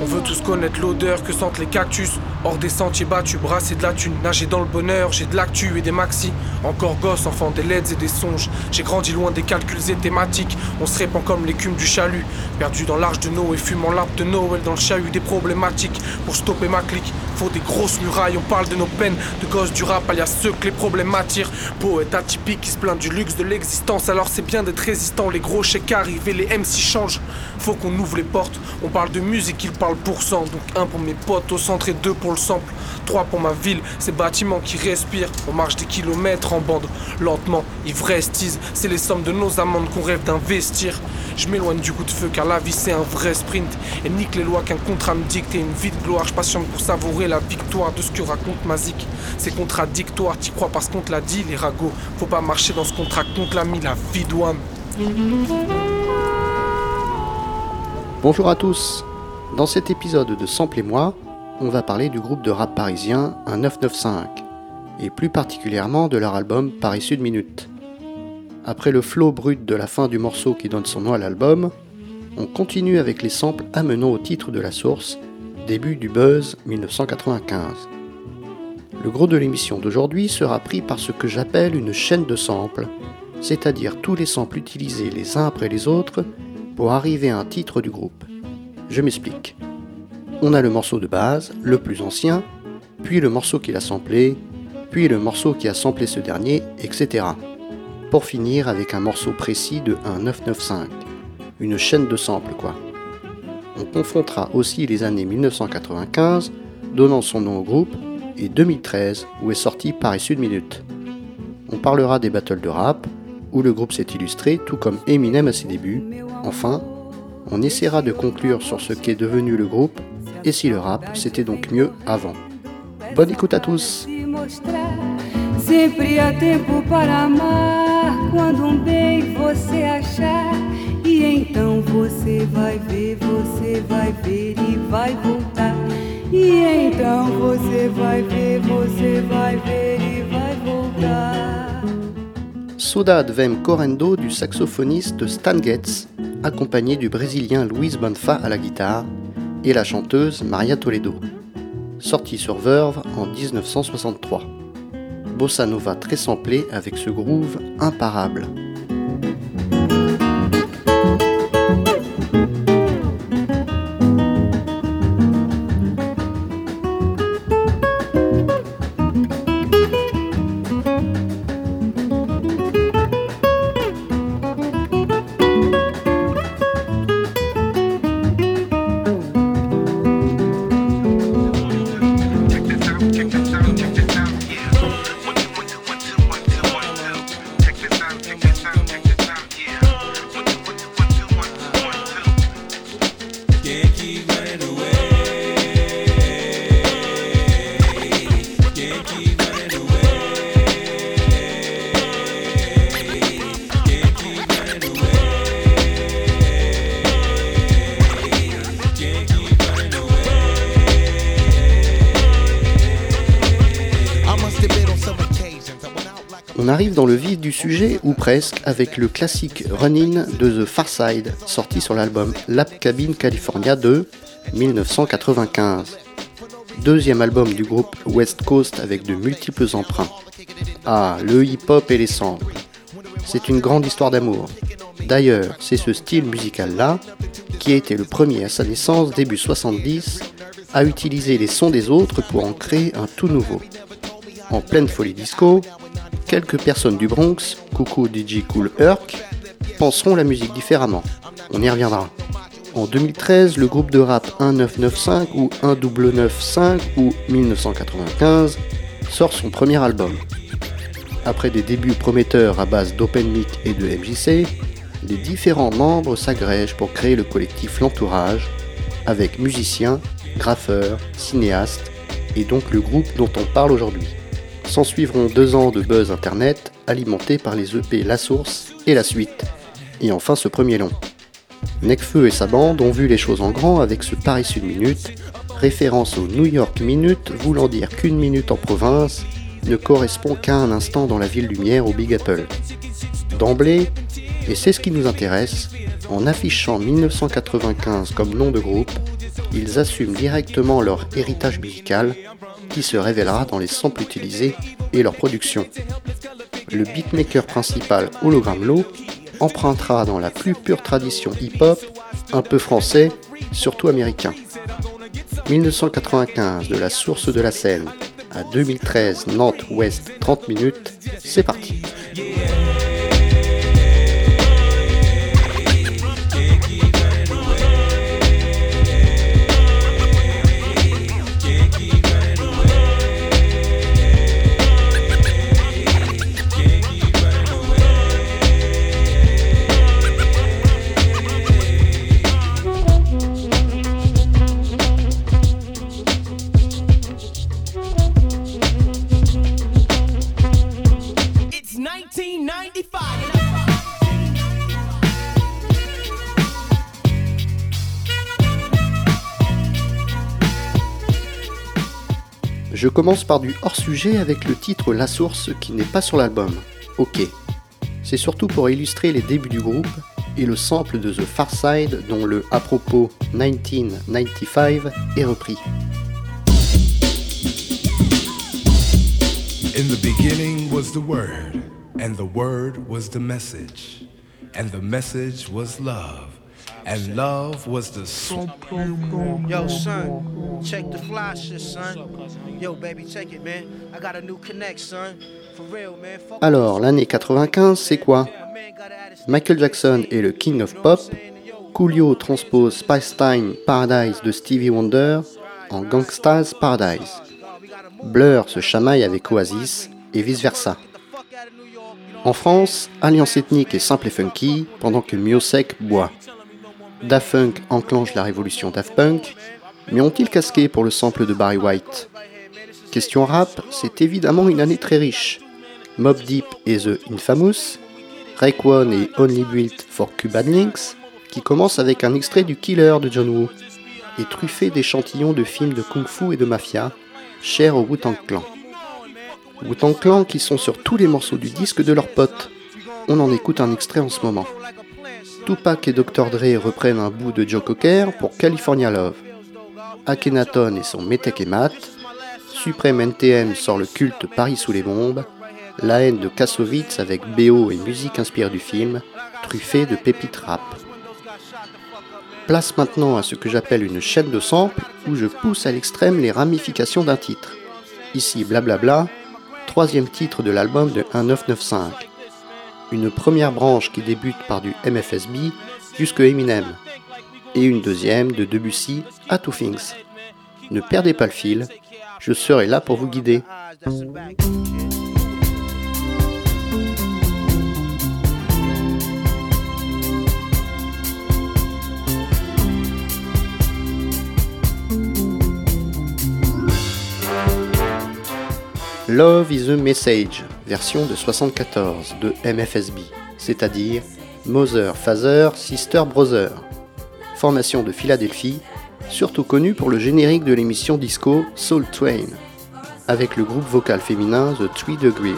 On veut tous connaître l'odeur que sentent les cactus. Hors des sentiers battus, brasser de la thune, nager dans le bonheur. J'ai de l'actu et des maxi. Encore gosse, enfant des leds et des songes. J'ai grandi loin des calculs et thématiques. On se répand comme l'écume du chalut. Perdu dans l'arche de Noé, fumant l'arbre de Noël dans le chahut des problématiques. Pour stopper ma clique, faut des grosses murailles. On parle de nos peines, de gosses du rap. Il y a ceux que les problèmes attirent. Poète atypique qui se plaint du luxe de l'existence. Alors c'est bien d'être résistant. Les gros chèques arrivent et les MC changent. Faut qu'on ouvre les portes. On parle de musique, ils parlent pour cent. Donc un pour mes potes au centre et deux pour le sample. Trois pour ma ville, ces bâtiments qui respirent. On marche des kilomètres en bande, lentement, ivresse, tease. C'est les sommes de nos amendes qu'on rêve d'investir. Je m'éloigne du coup de feu car la vie c'est un vrai sprint. Et nique les lois qu'un contrat me dicte et une vie de gloire. Je patiente pour savourer la victoire de ce que raconte Mazik. C'est contradictoire, t'y crois parce qu'on te l'a dit, les ragots. Faut pas marcher dans ce contrat contre l'ami, la vie douane. Bonjour à tous. Dans cet épisode de Sample et moi, on va parler du groupe de rap parisien Un 995 et plus particulièrement de leur album Paris Sud Minute. Après le flow brut de la fin du morceau qui donne son nom à l'album, on continue avec les samples amenant au titre de la source, début du buzz 1995. Le gros de l'émission d'aujourd'hui sera pris par ce que j'appelle une chaîne de samples, c'est-à-dire tous les samples utilisés les uns après les autres pour arriver à un titre du groupe. Je m'explique. On a le morceau de base, le plus ancien, puis le morceau qui l'a samplé, puis le morceau qui a samplé ce dernier, etc. Pour finir avec un morceau précis de 1995. Une chaîne de samples quoi. On confrontera aussi les années 1995, donnant son nom au groupe, et 2013, où est sorti Paris Sud Minute. On parlera des battles de rap, où le groupe s'est illustré, tout comme Eminem à ses débuts. Enfin, on essaiera de conclure sur ce qu'est devenu le groupe et si le rap c'était donc mieux avant. Bonne écoute à tous Sempre há tempo para amar quando um bem você achar. E então você vai ver, você vai ver e vai voltar. E então você vai ver, você vai ver e vai voltar. Saudade Vem Correndo du saxophoniste Stan Getz, accompagné du brésilien Luis Bonfa à la guitare et la chanteuse Maria Toledo. Sorti sur Verve en 1963. Bossa Nova très samplé avec ce groove imparable. On arrive dans le vif du sujet, ou presque, avec le classique Running de The Far Side, sorti sur l'album Lap Cabin California de 1995. Deuxième album du groupe West Coast avec de multiples emprunts. Ah, le hip-hop et les samples. C'est une grande histoire d'amour. D'ailleurs, c'est ce style musical-là qui a été le premier à sa naissance début 70 à utiliser les sons des autres pour en créer un tout nouveau. En pleine folie disco, quelques personnes du Bronx, coucou DJ Cool Herc, penseront la musique différemment. On y reviendra. En 2013, le groupe de rap 1995 ou 1995 ou 1995 sort son premier album. Après des débuts prometteurs à base d'open mic et de MJC, les différents membres s'agrègent pour créer le collectif L'Entourage, avec musiciens, graffeurs, cinéastes, et donc le groupe dont on parle aujourd'hui. S'en suivront deux ans de buzz internet, alimentés par les EP La Source et La Suite, et enfin ce premier long. Necfeu et sa bande ont vu les choses en grand avec ce Paris Sud Minute, référence au New York Minute voulant dire qu'une minute en province ne correspond qu'à un instant dans la ville lumière au Big Apple. D'emblée, et c'est ce qui nous intéresse, En affichant 1995 comme nom de groupe, ils assument directement leur héritage musical qui se révélera dans les samples utilisés et leur production. Le beatmaker principal Hologram Low empruntera dans la plus pure tradition hip-hop, un peu français, surtout américain. 1995 de la source de la scène à 2013 Nantes Ouest 30 minutes, c'est parti. Je commence par du hors-sujet avec le titre La Source qui n'est pas sur l'album. Ok. C'est surtout pour illustrer les débuts du groupe et le sample de The Far Side dont le à propos 1995 est repris. In the beginning was the word, and the word was the message, and the message was love. And love was the Yo, son, check the fly shit, son. Yo, baby, check it, man. I got a new connect, son. For real, man. Alors, l'année 95, c'est quoi? Michael Jackson est le King of Pop. Coolio transpose Spice Time Paradise de Stevie Wonder en Gangsta's Paradise. Blur se chamaille avec Oasis et vice-versa. En France, Alliance ethnique est simple et funky, pendant que Miosek boit. Daft Punk enclenche la révolution Daft Punk, mais ont-ils casqué pour le sample de Barry White? Question rap, c'est évidemment une année très riche. Mob Deep et The Infamous, Rake One et Only Built for Cuban Links, qui commence avec un extrait du Killer de John Woo, et truffé d'échantillons de films de kung-fu et de mafia, chers au Wu-Tang Clan. Wu-Tang Clan qui sont sur tous les morceaux du disque de leurs potes. On en écoute un extrait en ce moment. Tupac et Dr. Dre reprennent un bout de Joe Cocker pour California Love. Akhenaton et son Metek et. Supreme NTM sort le culte Paris sous les bombes. La haine de Kassovitz avec BO et musique inspirée du film, truffée de pépites rap. Place maintenant à ce que j'appelle une chaîne de samples où je pousse à l'extrême les ramifications d'un titre. Ici Blablabla, troisième titre de l'album de 1995 une première branche qui débute par du MFSB jusque Eminem, et une deuxième de Debussy à Two Things. Ne perdez pas le fil, je serai là pour vous guider. Love is a Message, version de 74 de MFSB, c'est-à-dire Mother, Father, Sister, Brother. Formation de Philadelphie, surtout connue pour le générique de l'émission disco Soul Train, avec le groupe vocal féminin The Three Degrees.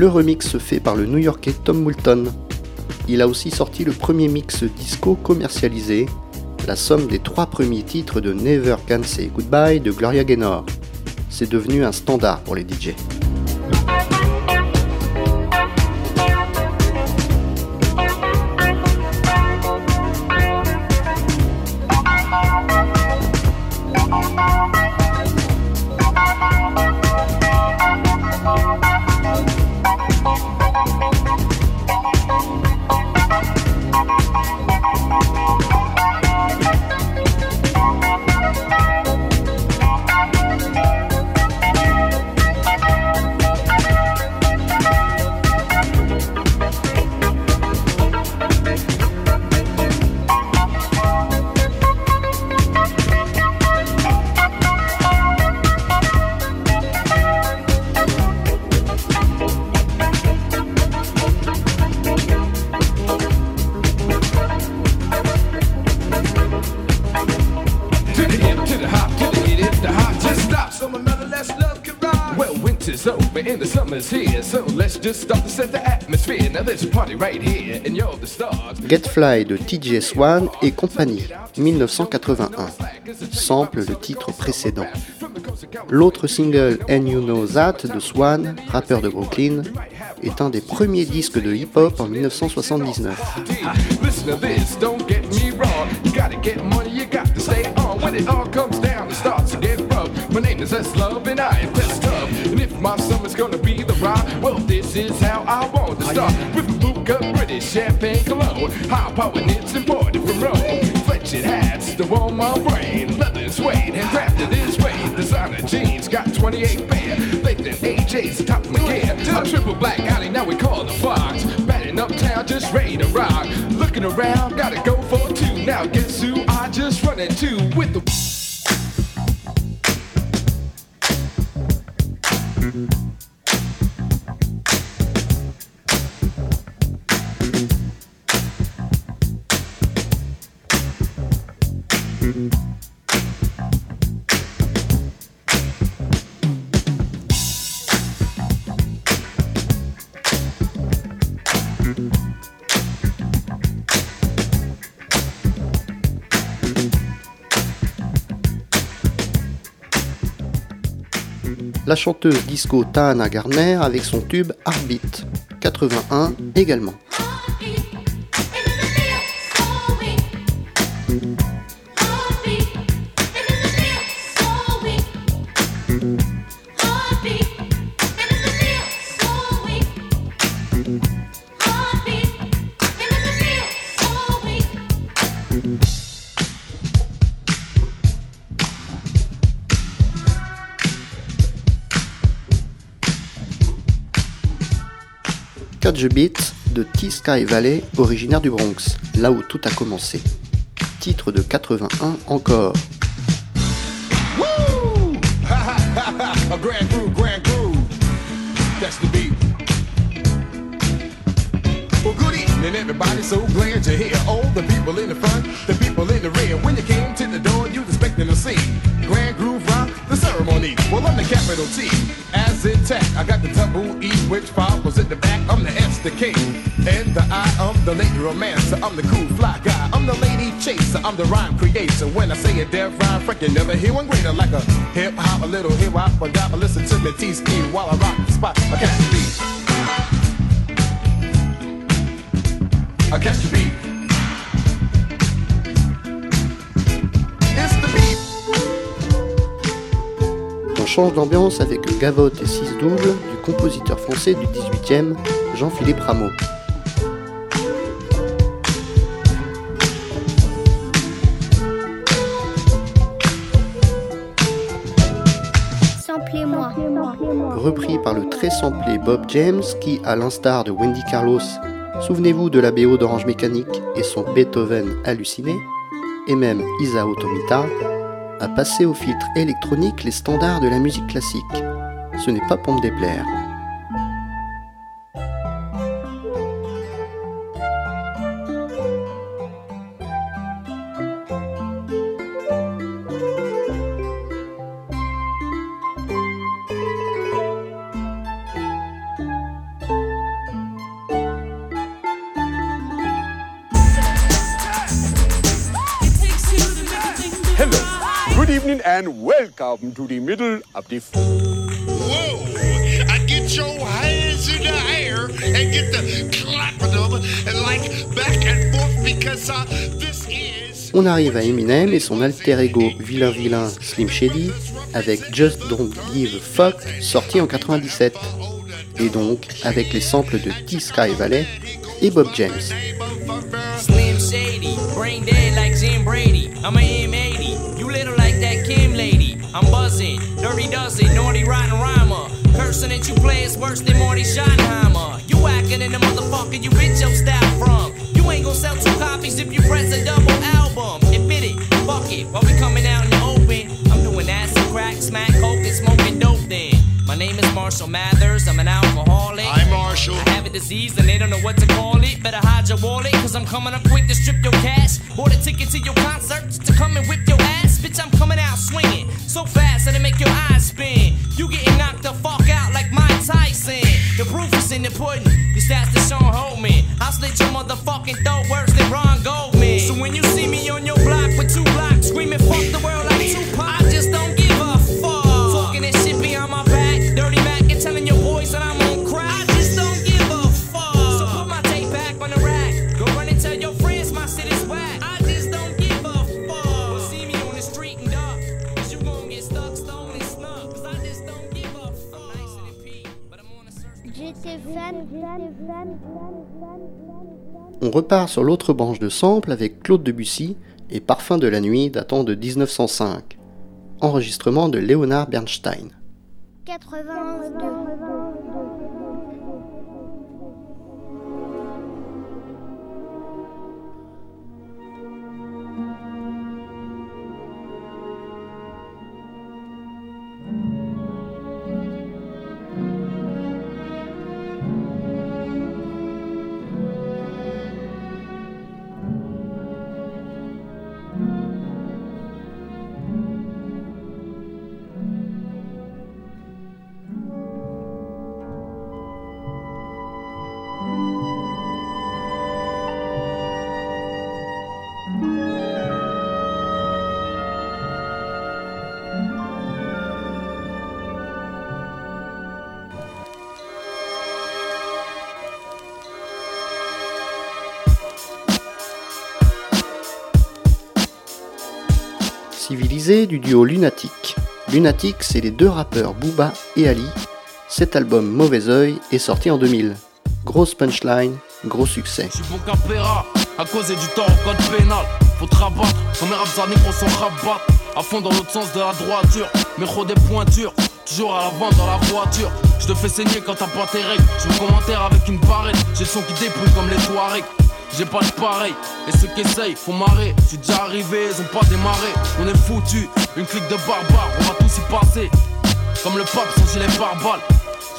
Le remix fait par le New-Yorkais Tom Moulton. Il a aussi sorti le premier mix disco commercialisé, la somme des trois premiers titres de Never Can Say Goodbye de Gloria Gaynor. C'est devenu un standard pour les DJ. Summer's here, so let's just start to set the atmosphere. Now there's a party right here, and you're the stars. Get Fly de TJ Swan et compagnie, 1981. Sample le titre précédent. L'autre single And You Know That de Swan, rappeur de Brooklyn, est un des premiers disques de hip-hop en 1979. Listen to this, don't get me wrong. You gotta get money, you got to stay on. When it all comes down, it starts to get rough. My name is S Love and I am best tough. And if my summer's gonna be the ride, well, this is how I want to start. With a Luca, British, champagne, cologne. High power knits imported from Rome. Fletched hats to warm my brain. Leather and suede, handcrafted this way. Designer jeans, got 28 pair. Lathan AJ's top of my gear. A triple black alley, now we call the Fox. Batting uptown, just ready to rock. Looking around, gotta go for two. Now guess who I just run into with the. La chanteuse disco Tana Garner avec son tube Heartbeat, 81 également. A Beat de T-Sky Valley, originaire du Bronx, là où tout a commencé. Titre de 81 encore. Woo! A grand groove, grand groove. That's the beat. Well, good evening, everybody. So glad you're here. All the people in the front, the people in the rear. When you came to the door, you was expecting to see grand groove rock the ceremony. Well, I'm the capital T. I got the double E, which follows at the back. I'm the S, the K, and the I. I'm the lady romancer. I'm the cool fly guy. I'm the lady chaser. I'm the rhyme creator. When I say a deaf rhyme, freak, you never hear one greater. Like a hip hop, a little hip hop, a dop. Listen to me, T ski while I rock the spot. I catch the beat. I catch the beat. Change d'ambiance avec Gavotte et 6 doubles du compositeur français du 18e, Jean-Philippe Rameau. Samplez-moi. repris par le très samplé Bob James qui, à l'instar de Wendy Carlos, souvenez-vous de la BO d'Orange Mécanique et son Beethoven halluciné, et même Isao Tomita, a passé au filtre électronique les standards de la musique classique. Ce n'est pas pour me déplaire. Welcome to the middle of the. F- Whoa! I get your hands in the air and get the clapping them and like back and forth because uh, this is. On arrive à Eminem et son alter ego vilain vilain Slim Shady avec Just Don't Give a Fuck sorti en 97 et donc avec les samples de T-Sky Valley et Bob James. I'm buzzing, dirty dozen, naughty rotten rhymer. Cursing at you play is worse than Marty Schottenheimer. You acting in the motherfucker you bitch your style from. You ain't gonna sell two copies if you press a double album. Admit it, fuck it, while we coming out in the open. I'm doing acid, crack, smack, coke, and smoking dope then. My name is Marshall Mathers, I'm an alcoholic. I'm Marshall. I have a disease and they don't know what to call it. Better hide your wallet, cause I'm coming up quick to strip your cash. Bought a ticket to your concert to come and whip your ass. Bitch, I'm coming out swinging. So fast that it make your eyes spin. You getting knocked the fuck out like Mike Tyson. The proof is in the pudding. Your stats to Sean Holman. I'll slit your motherfucking throat worse than Ron Goldman. So when you see me on your block with two blocks screaming fuck the world repart sur l'autre branche de sample avec Claude Debussy et Parfum de la nuit datant de 1905. Enregistrement de Leonard Bernstein. 91, 2. Civilisé du duo Lunatic. Lunatic, c'est les deux rappeurs Booba et Ali. Cet album Mauvais Oeil est sorti en 2000. Grosse punchline, gros succès. Je suis bon capéra, à cause du temps au code pénal. Faut te rabattre, mes raps négros sont rabattre. À fond dans l'autre sens de la droiture, mais des pointures. Toujours à l'avant dans la voiture. Je te fais saigner quand t'as pas tes règles. Je me commentaire avec une barrette. J'ai son qui débrouille comme les Touaregs. J'ai pas de pareil, et ceux qui essayent, faut marrer. J'suis déjà arrivé, ils ont pas démarré. On est foutu, une clique de barbares, on va tous y passer. Comme le pape sans gilet pare-balles.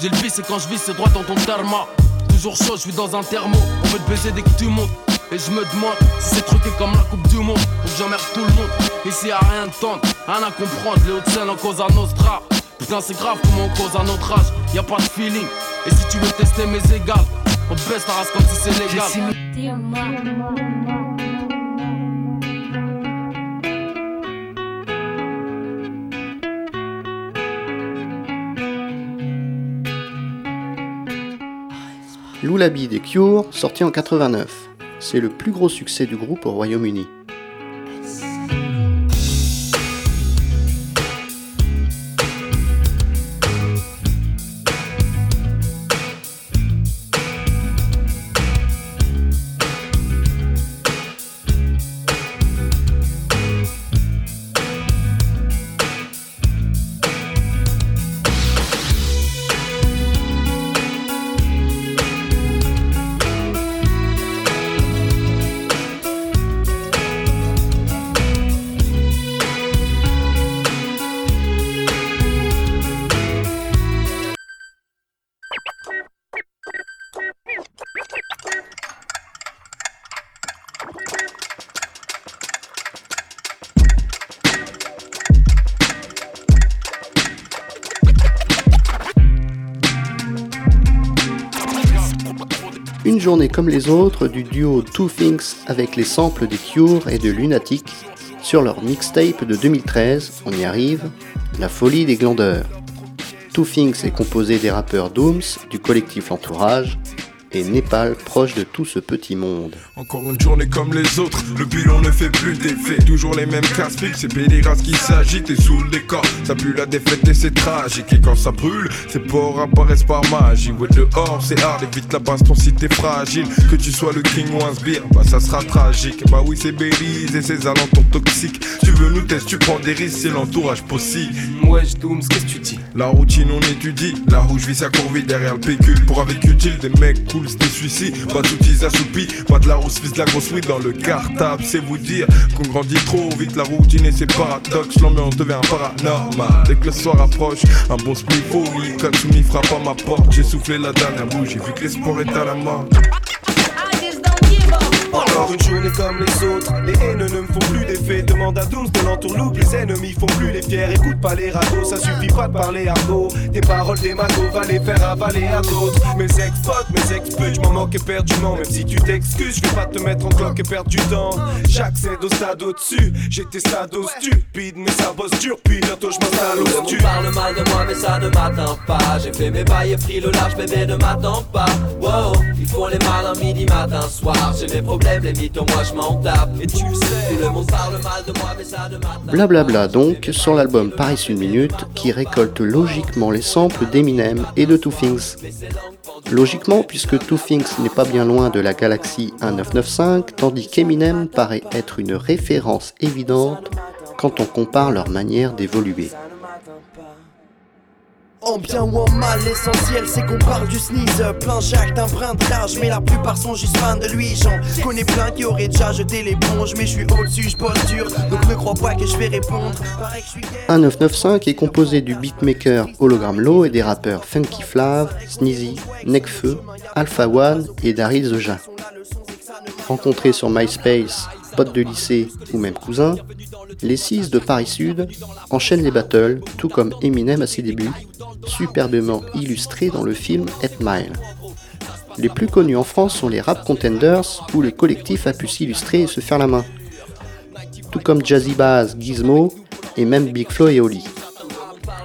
J'ai le vice et quand je vis, c'est droit dans ton therma. Toujours chaud, je suis dans un thermo. On veut te baiser dès que tu montes. Et je me demande si c'est truqué comme la Coupe du Monde. Faut que j'emmerde tout le monde. Ici y'a rien de tendre, rien à comprendre. Les Hauts-de-Seine en cause à Nostra. Putain, c'est grave comment on cause à notre âge. Y a pas de feeling. Et si tu veux tester mes égales, on baisse ta race comme si c'est légal. Dear des Cure, sorti en 89. C'est le plus gros succès du groupe au Royaume-Uni. Journée comme les autres du duo Two Things avec les samples des Cure et de Lunatic sur leur mixtape de 2013, on y arrive, La folie des glandeurs. Two Things est composé des rappeurs Dooms, du collectif L'Entourage, et Népal proche de tout ce petit monde. Encore une journée comme les autres, le bilan ne fait plus d'effet. Toujours les mêmes casse-piques, c'est pédérastes qui s'agitent et sous le décor. Ça pue la défaite et c'est tragique. Et quand ça brûle, ces porcs apparaissent par magie. Ouais, dehors, c'est hard, évite la baston si t'es fragile. Que tu sois le king ou un sbire, bah ça sera tragique. Bah oui, c'est Belize et ses alentours toxiques. Tu veux nous tester, tu prends des risques, c'est l'entourage possible. Wesh, Dooms, qu'est-ce que tu dis? La routine, on étudie. La rouge vie, ça court vite derrière le pécule. Pour avec utile, des mecs cool, des suicides. Pas d'outils assoupis, pas de la rousse, fils de la grosse weed dans le cartable. C'est vous dire qu'on grandit trop vite. La routine et ses paradoxes. L'ambiance devient paranormal. Dès que le soir approche, un bon split folie. Katsumi frappe à ma porte. J'ai soufflé la dernière bougie. Vu que l'espoir est à la mort. Encore une journée comme les autres. Les haines ne me font plus d'effet. Demande à 12 de l'entourloupe, les ennemis font plus les fiers. Écoute pas les ragots, ça suffit pas de parler argot. Des paroles des magots, va les faire avaler à d'autres. Mes ex-potes, mes ex-putes, je m'en moque éperdument. Même si tu t'excuses, je vais pas te mettre en cloque et perdre du temps. J'accède au stade au-dessus, j'étais stade stupide, mais ça bosse dur, puis bientôt je m'installe au stu. parle mal de moi, mais ça ne m'atteint pas. J'ai fait mes bails et pris le large, bébé ne m'attend pas. Wow, ils font les malins midi, matin, soir. J'ai mes problèmes, Blablabla donc, sur l'album Paris une minute, qui récolte logiquement les samples d'Eminem et de Two Things. Logiquement, puisque Two Things n'est pas bien loin de la galaxie 1995, tandis qu'Eminem paraît être une référence évidente quand on compare leur manière d'évoluer. En bien ou en mal, l'essentiel c'est qu'on parle du sneeze Plein Jacques d'un brin de rage, mais la plupart sont juste fans de lui J'en connais plein qui auraient déjà jeté l'éponge Mais je suis au-dessus, je bosse dur, donc ne crois pas que je vais répondre. 1995 est composé du beatmaker Hologram Low et des rappeurs Funky Flav, Sneezy, Necfeu, Alpha One et Daryl Zoja. Rencontrés sur MySpace, potes de lycée ou même cousins, les six de Paris Sud enchaînent les battles, tout comme Eminem à ses débuts, superbement illustrés dans le film 8 Mile. Les plus connus en France sont les Rap Contenders, où le collectif a pu s'illustrer et se faire la main. Tout comme Jazzy Bass, Gizmo et même Big Flo et Oli.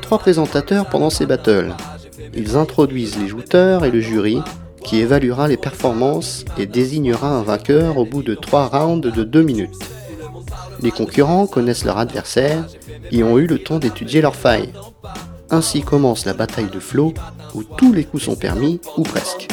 Trois présentateurs pendant ces battles. Ils introduisent les jouteurs et le jury, qui évaluera les performances et désignera un vainqueur au bout de trois rounds de deux minutes. Les concurrents connaissent leur adversaire et ont eu le temps d'étudier leurs failles. Ainsi commence la bataille de flow où tous les coups sont permis, ou presque.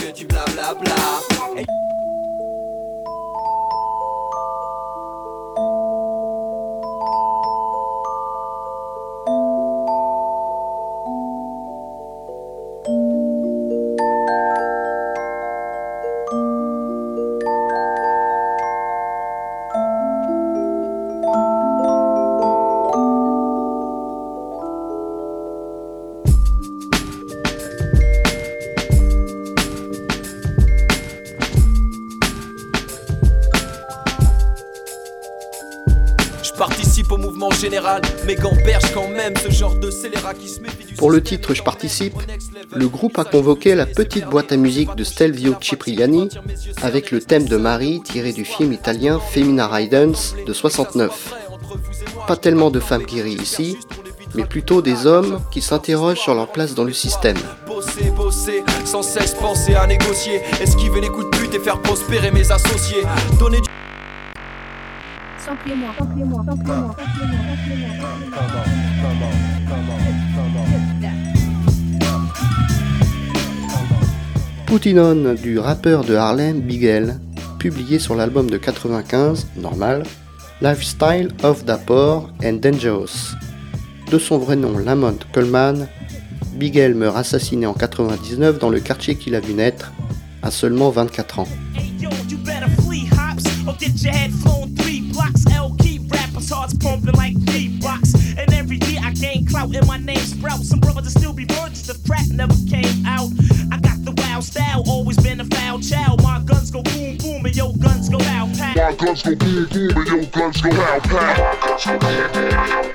Le titre Je participe, le groupe a convoqué la petite boîte à musique de Stelvio Cipriani avec le thème de Marie tiré du film italien Femina Ridens de 69. Pas tellement de femmes qui rient ici, mais plutôt des hommes qui s'interrogent sur leur place dans le système. Bosser, bosser, sans cesse penser à négocier, esquiver les coups de pute et faire prospérer mes associés. Donner du Poutinon du rappeur de Harlem Bigel, publié sur l'album de 95, normal, Lifestyle of Dapor and Dangerous. De son vrai nom Lamont Coleman, Bigel meurt assassiné en 99 dans le quartier qu'il a vu naître, à seulement 24 ans. And my name sprouts. Some brothers still be crap never came out. Style, always been a foul child. My guns go boom boom and yo guns go pow pow. My guns go boom boom and yo guns go pow pow. guns go boom boom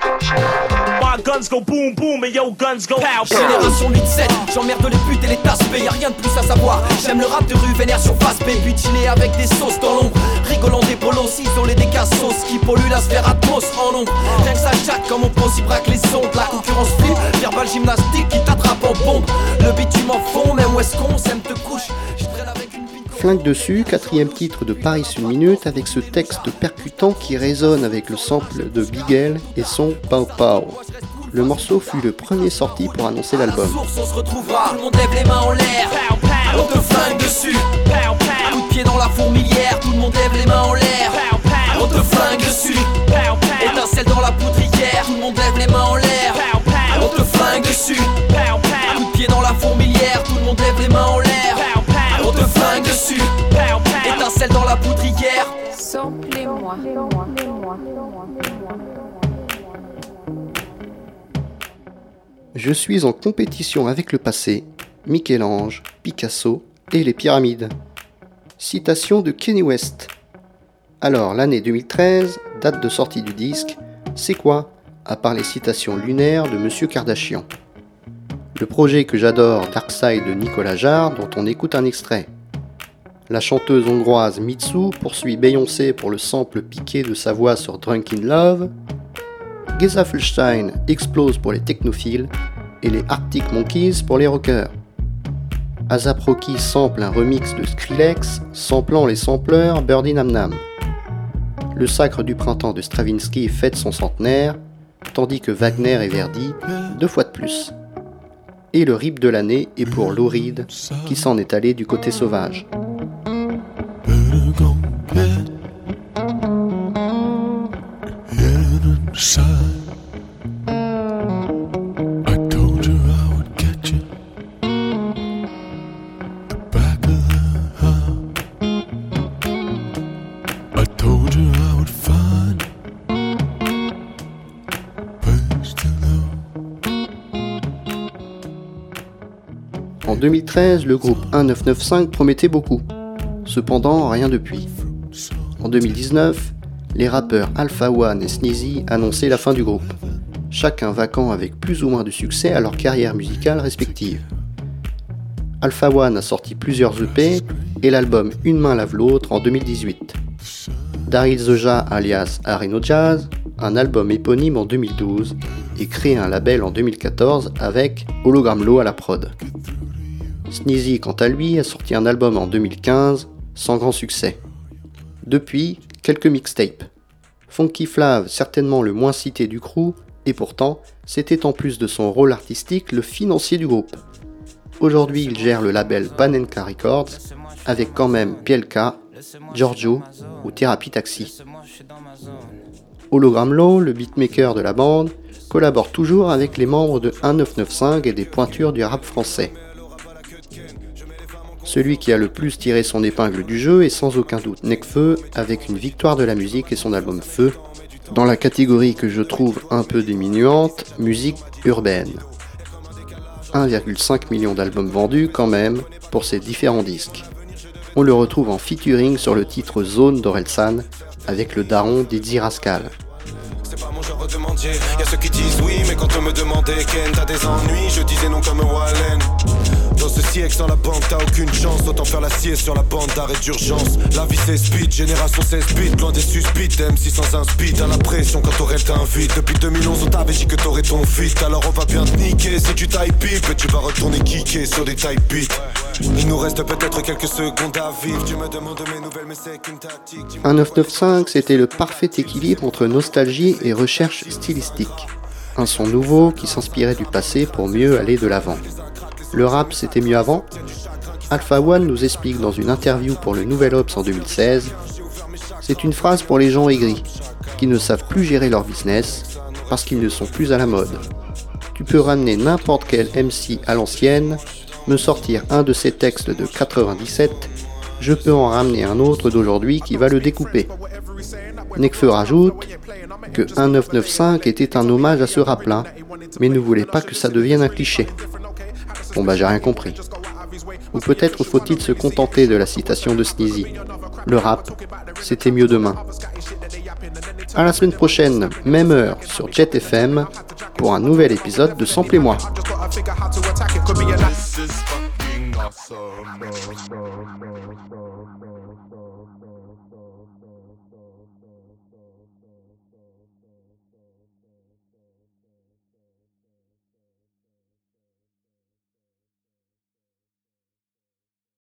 et yo guns go pow Génération 8-7, j'emmerde les putes et les tasses y'a rien de plus à savoir. J'aime le rap de rue vénère sur face B, puis chiller avec des sauces dans l'ombre. Rigolant des polos, isolés des cassos qui polluent la sphère atmos en ombre. Rien que ça chatte comme on pense, y braque les ondes. La concurrence flippe, verbal gymnastique qui t'attrape en bombe. Le bitume en fond, même où est-ce qu'on s'aime te couche? Flingue dessus, quatrième titre de Paris une minute avec ce texte percutant qui résonne avec le sample de Bigel et son Pau Pau. Le morceau fut le premier sorti pour annoncer l'album. Tout le monde lève les mains en l'air. On te flingue dessus. Coup de pied dans la fourmilière, tout le monde lève les mains en l'air. On te flingue dessus. Étincelle dans la poudrière, Je suis en compétition avec le passé, Michel-Ange, Picasso et les pyramides. Citation de Kenny West. Alors, l'année 2013, date de sortie du disque, c'est quoi À part les citations lunaires de Monsieur Kardashian? Le projet que j'adore, Dark de Nicolas Jarre, dont on écoute un extrait. La chanteuse hongroise Mitsu poursuit Beyoncé pour le sample piqué de sa voix sur Drunk in Love. Gezafelstein explose pour les technophiles et les Arctic Monkeys pour les rockers. Azap Rocky sample un remix de Skrillex, samplant les sampleurs Birdie Nam Nam. Le sacre du printemps de Stravinsky fête son centenaire, tandis que Wagner et Verdi, deux fois de plus. Et le rip de l'année est pour Lou qui s'en est allé du côté sauvage. 2013, le groupe 1995 promettait beaucoup. Cependant, rien depuis. En 2019, les rappeurs Alpha One et Sneezy annonçaient la fin du groupe, chacun vacant avec plus ou moins de succès à leur carrière musicale respective. Alpha One a sorti plusieurs EP et l'album Une main lave l'autre en 2018. Daryl Zoja alias Areno Jazz, un album éponyme en 2012 et crée un label en 2014 avec Hologram Low à la prod. Sneezy, quant à lui, a sorti un album en 2015 sans grand succès. Depuis, quelques mixtapes. Funky Flav, certainement le moins cité du crew, et pourtant, c'était en plus de son rôle artistique le financier du groupe. Aujourd'hui, il gère le label Panenka Records, avec quand même Pielka, Giorgio ou Therapy Taxi. Hologram Low, le beatmaker de la bande, collabore toujours avec les membres de 1995 et des pointures du rap français. Celui qui a le plus tiré son épingle du jeu est sans aucun doute Necfeu avec une victoire de la musique et son album Feu, dans la catégorie que je trouve un peu diminuante, musique urbaine. 1,5 million d'albums vendus quand même pour ces différents disques. On le retrouve en featuring sur le titre Zone d'Orelsan avec le daron Dizzy Rascal. C'est pas mon genre de. Y'a ceux qui disent oui, mais quand on me demandait Ken, t'as des ennuis, je disais non comme Wallen. Dans ce siècle sans la banque, t'as aucune chance. Autant faire la sieste sur la bande d'arrêt d'urgence. La vie c'est speed, génération 16 bits, loin des sans un speed, à la pression quand t'aurais t'invite. Depuis 2011, on t'avait dit que t'aurais ton fit. Alors on va bien te niquer si tu tailles pipe. Et tu vas retourner kicker sur des type beats. Il nous reste peut-être quelques secondes à vivre. Tu me demandes mes nouvelles, mais c'est qu'une tactique. 1995, c'était le parfait équilibre entre nostalgie et recherche stylistique. Un son nouveau qui s'inspirait du passé pour mieux aller de l'avant. Le rap c'était mieux avant Alpha One nous explique dans une interview pour le Nouvel Ops en 2016 C'est une phrase pour les gens aigris, qui ne savent plus gérer leur business parce qu'ils ne sont plus à la mode. Tu peux ramener n'importe quel MC à l'ancienne, me sortir un de ses textes de 97, je peux en ramener un autre d'aujourd'hui qui va le découper. Nekfeu rajoute que 1995 était un hommage à ce rap-là, mais ne voulait pas que ça devienne un cliché. Bon bah j'ai rien compris. Ou peut-être faut-il se contenter de la citation de Sneezy. Le rap, c'était mieux demain. À la semaine prochaine, même heure, sur Jet FM, pour un nouvel épisode de Sample moi.